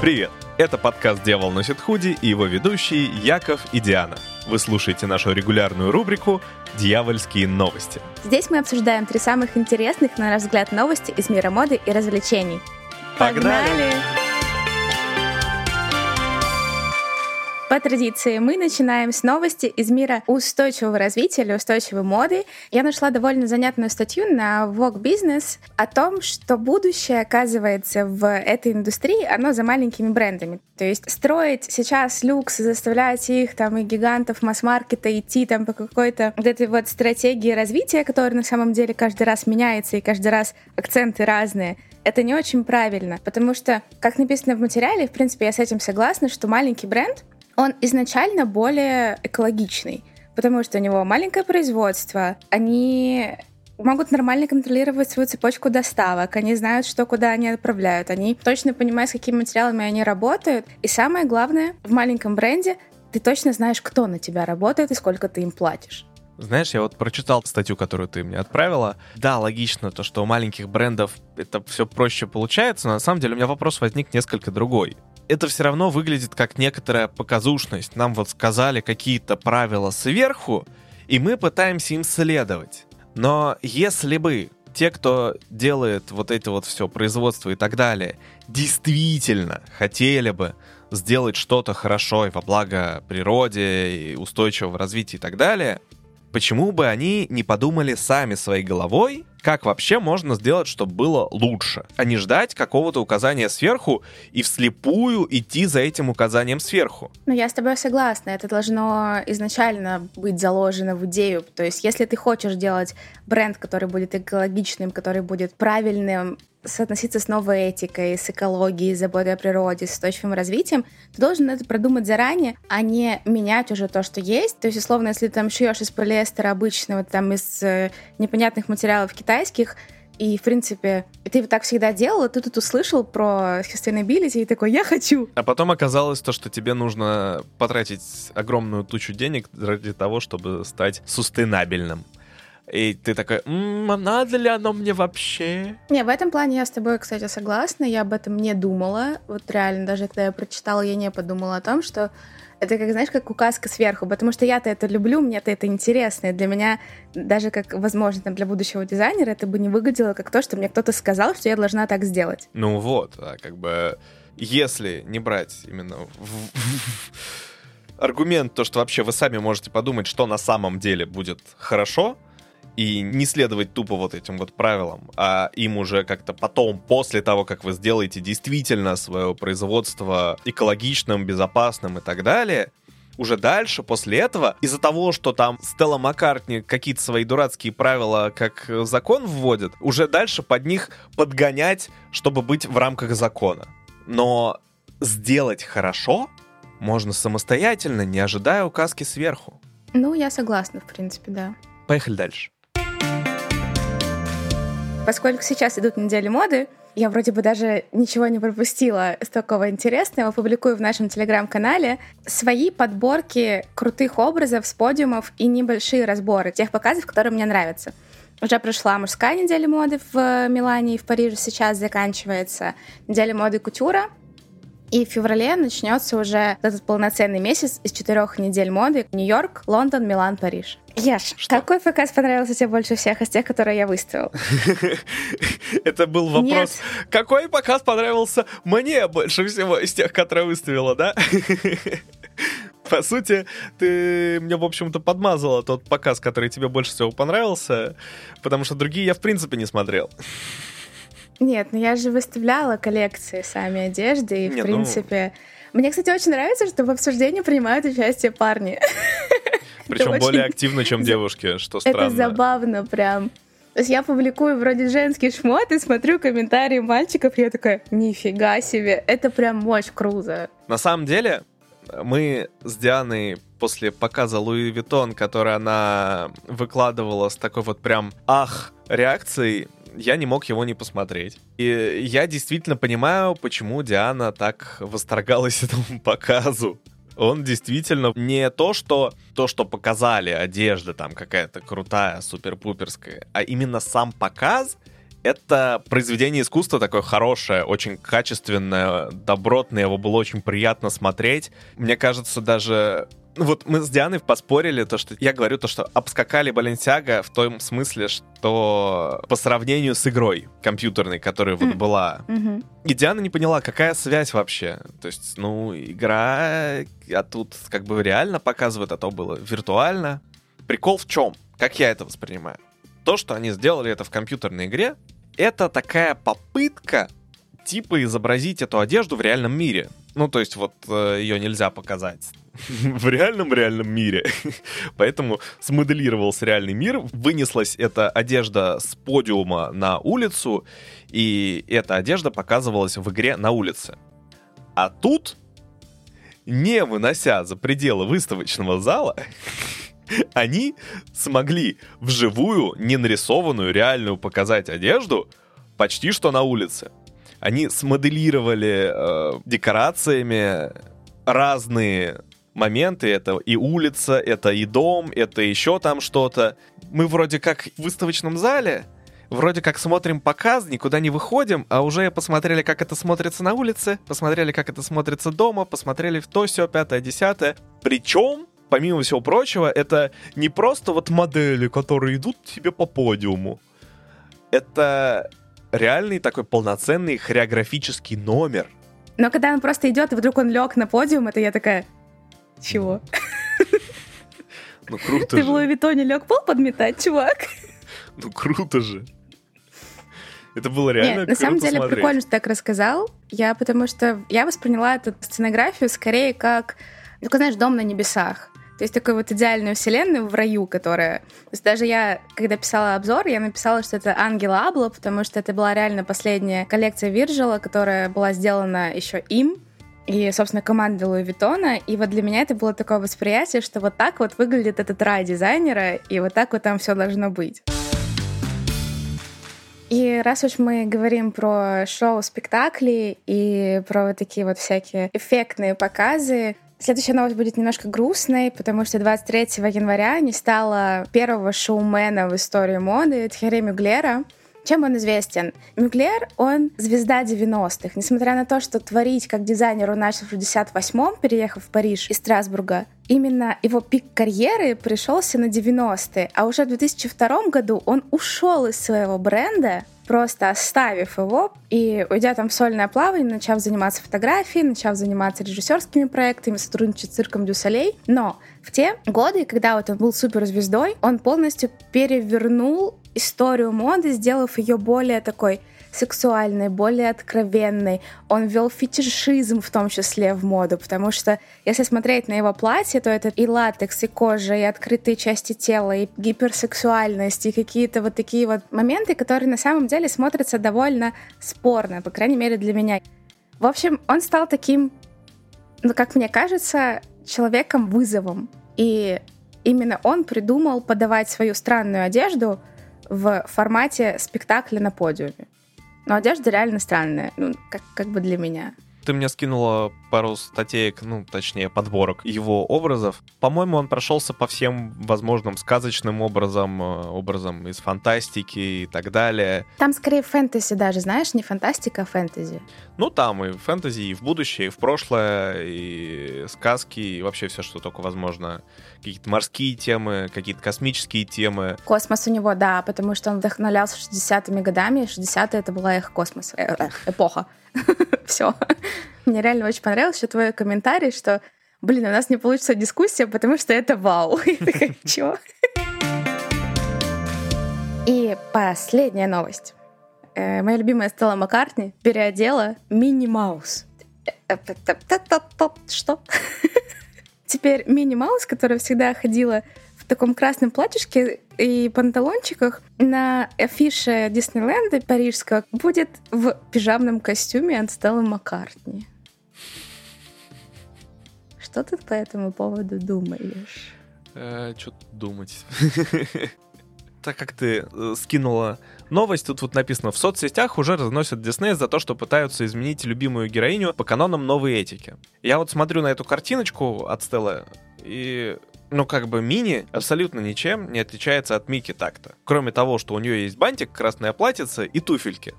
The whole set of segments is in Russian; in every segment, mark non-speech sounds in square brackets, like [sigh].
Привет! Это подкаст «Дьявол носит худи» и его ведущие Яков и Диана. Вы слушаете нашу регулярную рубрику «Дьявольские новости». Здесь мы обсуждаем три самых интересных, на наш взгляд, новости из мира моды и развлечений. Погнали! По традиции мы начинаем с новости из мира устойчивого развития или устойчивой моды. Я нашла довольно занятную статью на Vogue Business о том, что будущее, оказывается, в этой индустрии, оно за маленькими брендами. То есть строить сейчас люкс, заставлять их там и гигантов масс-маркета идти там по какой-то вот этой вот стратегии развития, которая на самом деле каждый раз меняется и каждый раз акценты разные, это не очень правильно, потому что, как написано в материале, в принципе, я с этим согласна, что маленький бренд он изначально более экологичный, потому что у него маленькое производство, они могут нормально контролировать свою цепочку доставок, они знают, что куда они отправляют, они точно понимают, с какими материалами они работают. И самое главное, в маленьком бренде ты точно знаешь, кто на тебя работает и сколько ты им платишь. Знаешь, я вот прочитал статью, которую ты мне отправила. Да, логично то, что у маленьких брендов это все проще получается, но на самом деле у меня вопрос возник несколько другой это все равно выглядит как некоторая показушность. Нам вот сказали какие-то правила сверху, и мы пытаемся им следовать. Но если бы те, кто делает вот это вот все производство и так далее, действительно хотели бы сделать что-то хорошо и во благо природе, и устойчивого развития и так далее, почему бы они не подумали сами своей головой как вообще можно сделать, чтобы было лучше, а не ждать какого-то указания сверху и вслепую идти за этим указанием сверху. Ну, я с тобой согласна. Это должно изначально быть заложено в идею. То есть, если ты хочешь делать бренд, который будет экологичным, который будет правильным, соотноситься с новой этикой, с экологией, заботой о природе, с устойчивым развитием, ты должен это продумать заранее, а не менять уже то, что есть. То есть, условно, если ты там шьешь из полиэстера обычного, там из э, непонятных материалов китайских, и, в принципе, ты так всегда делал, ты тут услышал про sustainability и такой, я хочу. А потом оказалось то, что тебе нужно потратить огромную тучу денег ради того, чтобы стать сустейнабельным. И ты такой, м-м, а надо ли оно мне вообще? Не, в этом плане я с тобой, кстати, согласна. Я об этом не думала. Вот реально, даже когда я прочитала, я не подумала о том, что это, как знаешь, как указка сверху, потому что я-то это люблю, мне-то это интересно, и для меня даже как, возможно, там, для будущего дизайнера это бы не выглядело как то, что мне кто-то сказал, что я должна так сделать. Ну вот, а как бы, если не брать именно аргумент, то, что вообще вы сами можете подумать, что на самом деле будет хорошо, и не следовать тупо вот этим вот правилам, а им уже как-то потом, после того, как вы сделаете действительно свое производство экологичным, безопасным и так далее, уже дальше, после этого, из-за того, что там Стелла Маккартни какие-то свои дурацкие правила как закон вводит, уже дальше под них подгонять, чтобы быть в рамках закона. Но сделать хорошо можно самостоятельно, не ожидая указки сверху. Ну, я согласна, в принципе, да. Поехали дальше. Поскольку сейчас идут недели моды, я вроде бы даже ничего не пропустила с такого интересного. Публикую в нашем телеграм-канале свои подборки крутых образов с подиумов и небольшие разборы тех показов, которые мне нравятся. Уже прошла мужская неделя моды в Милане и в Париже, сейчас заканчивается неделя моды кутюра. И в феврале начнется уже этот полноценный месяц из четырех недель моды. Нью-Йорк, Лондон, Милан, Париж. Яш, Что? какой показ понравился тебе больше всех из тех, которые я выставил? [laughs] Это был вопрос. Какой показ понравился мне больше всего из тех, которые выставила, да? [laughs] По сути, ты мне, в общем-то, подмазала тот показ, который тебе больше всего понравился, потому что другие я, в принципе, не смотрел. Нет, ну я же выставляла коллекции сами одежды, и, Нет, в ну принципе... Ну... Мне, кстати, очень нравится, что в обсуждении принимают участие парни. [laughs] Причем более активно, чем девушки, что странно. Это забавно прям. То есть я публикую вроде женский шмот и смотрю комментарии мальчиков, и я такая, нифига себе, это прям очень круто. На самом деле, мы с Дианой после показа Луи Виттон, который она выкладывала с такой вот прям ах реакцией, я не мог его не посмотреть. И я действительно понимаю, почему Диана так восторгалась [laughs] этому показу. Он действительно не то, что то, что показали, одежда там какая-то крутая, супер-пуперская, а именно сам показ Это произведение искусства такое хорошее, очень качественное, добротное, его было очень приятно смотреть. Мне кажется, даже ну вот мы с Дианой поспорили, то, что я говорю то, что обскакали Баленсиага в том смысле, что по сравнению с игрой компьютерной, которая вот была. Мгм. И Диана не поняла, какая связь вообще. То есть, ну, игра, а тут как бы реально показывает, а то было виртуально. Прикол в чем? Как я это воспринимаю? То, что они сделали это в компьютерной игре, это такая попытка типа изобразить эту одежду в реальном мире. Ну, то есть вот ее нельзя показать [laughs] в реальном-реальном мире. Поэтому смоделировался реальный мир, вынеслась эта одежда с подиума на улицу, и эта одежда показывалась в игре на улице. А тут, не вынося за пределы выставочного зала, [laughs] они смогли вживую, не нарисованную, реальную показать одежду почти что на улице. Они смоделировали э, декорациями разные моменты. Это и улица, это и дом, это еще там что-то. Мы вроде как в выставочном зале, вроде как смотрим показ, никуда не выходим, а уже посмотрели, как это смотрится на улице, посмотрели, как это смотрится дома, посмотрели в то, все, пятое, десятое. Причем, помимо всего прочего, это не просто вот модели, которые идут тебе по подиуму. Это реальный такой полноценный хореографический номер. Но когда он просто идет, и вдруг он лег на подиум, это я такая... Чего? Ну круто Ты в же. Луи Виттоне лег пол подметать, чувак? Ну круто же. Это было реально Нет, на самом деле смотреть. прикольно, что ты так рассказал. Я потому что я восприняла эту сценографию скорее как, ну, знаешь, дом на небесах. То есть такой вот идеальную вселенную в раю, которая... То есть даже я, когда писала обзор, я написала, что это Ангела Абло, потому что это была реально последняя коллекция Вирджила, которая была сделана еще им, и, собственно, команда Луи Виттона. И вот для меня это было такое восприятие, что вот так вот выглядит этот рай дизайнера, и вот так вот там все должно быть. И раз уж мы говорим про шоу, спектакли и про вот такие вот всякие эффектные показы, Следующая новость будет немножко грустной, потому что 23 января не стало первого шоумена в истории моды Тхере Мюглера. Чем он известен? Мюглер, он звезда 90-х. Несмотря на то, что творить как дизайнер он начал в 68-м, переехав в Париж из Страсбурга, именно его пик карьеры пришелся на 90-е. А уже в 2002 году он ушел из своего бренда, просто оставив его и уйдя там в сольное плавание, начав заниматься фотографией, начав заниматься режиссерскими проектами, сотрудничать с цирком Дюсалей. Но в те годы, когда вот он был суперзвездой, он полностью перевернул историю моды, сделав ее более такой сексуальной, более откровенной. Он ввел фетишизм в том числе в моду, потому что если смотреть на его платье, то это и латекс, и кожа, и открытые части тела, и гиперсексуальность, и какие-то вот такие вот моменты, которые на самом деле смотрятся довольно спорно, по крайней мере для меня. В общем, он стал таким, ну, как мне кажется, человеком-вызовом. И именно он придумал подавать свою странную одежду в формате спектакля на подиуме. Но одежда реально странная, ну, как, как бы для меня. Ты мне скинула пару статеек, ну, точнее, подборок его образов. По-моему, он прошелся по всем возможным сказочным образом, э, образом из фантастики и так далее. Там скорее фэнтези даже, знаешь, не фантастика, а фэнтези. Ну, там и фэнтези, и в будущее, и в прошлое, и сказки, и вообще все, что только возможно. Какие-то морские темы, какие-то космические темы. Космос у него, да, потому что он вдохновлялся 60-ми годами, 60-е это была их космос, э, э, эпоха. [laughs] Все. Мне реально очень понравилось еще твой комментарий, что, блин, у нас не получится дискуссия, потому что это вау. [laughs] Чё? И последняя новость. Э, Моя любимая Стелла Маккартни переодела Мини Маус. Э, Что? [laughs] Теперь Мини Маус, которая всегда ходила таком красном платьишке и панталончиках на афише Диснейленда парижского будет в пижамном костюме от Стеллы Маккартни. Что ты по этому поводу думаешь? Э, Что думать? [laughs] Так как ты э, скинула новость, тут вот написано, в соцсетях уже разносят Дисней за то, что пытаются изменить любимую героиню по канонам новой этики. Я вот смотрю на эту картиночку от Стеллы, и Ну, как бы мини абсолютно ничем не отличается от Мики так-то. Кроме того, что у нее есть бантик, красная платьице и туфельки.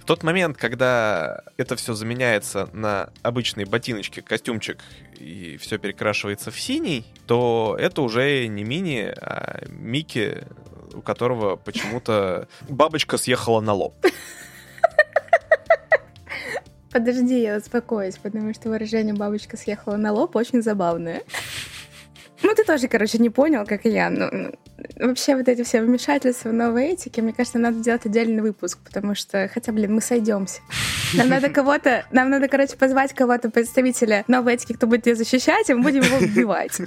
В тот момент, когда это все заменяется на обычные ботиночки, костюмчик и все перекрашивается в синий, то это уже не мини, а Мики, у которого почему-то бабочка съехала на лоб. Подожди, я успокоюсь, потому что выражение «бабочка съехала на лоб» очень забавное. Ну, ты тоже, короче, не понял, как и я. Ну, ну, вообще вот эти все вмешательства в новой этике, мне кажется, надо делать отдельный выпуск, потому что, хотя, блин, мы сойдемся. Нам надо кого-то, нам надо, короче, позвать кого-то, представителя новой этики, кто будет ее защищать, и мы будем его убивать.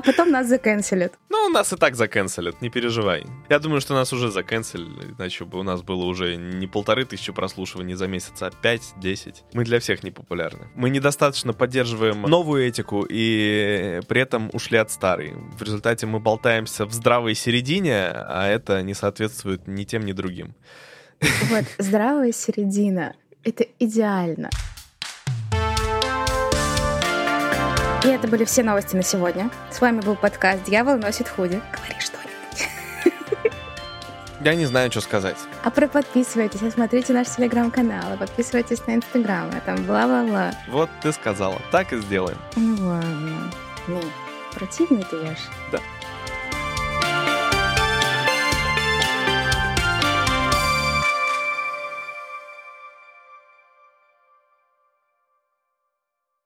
А потом нас заканцелят. Ну, нас и так заканцелят, не переживай. Я думаю, что нас уже заканцелили, иначе бы у нас было уже не полторы тысячи прослушиваний за месяц, а пять-десять. Мы для всех не популярны. Мы недостаточно поддерживаем новую этику и при этом ушли от старой. В результате мы болтаемся в здравой середине, а это не соответствует ни тем, ни другим. Вот, здравая середина. Это идеально. И это были все новости на сегодня. С вами был подкаст «Дьявол носит худи». Говори что-нибудь. Я не знаю, что сказать. А про подписывайтесь, смотрите наш телеграм-канал, подписывайтесь на инстаграм, а там бла-бла-бла. Вот ты сказала, так и сделаем. Ну ладно. Ну, противный ты ешь. Да.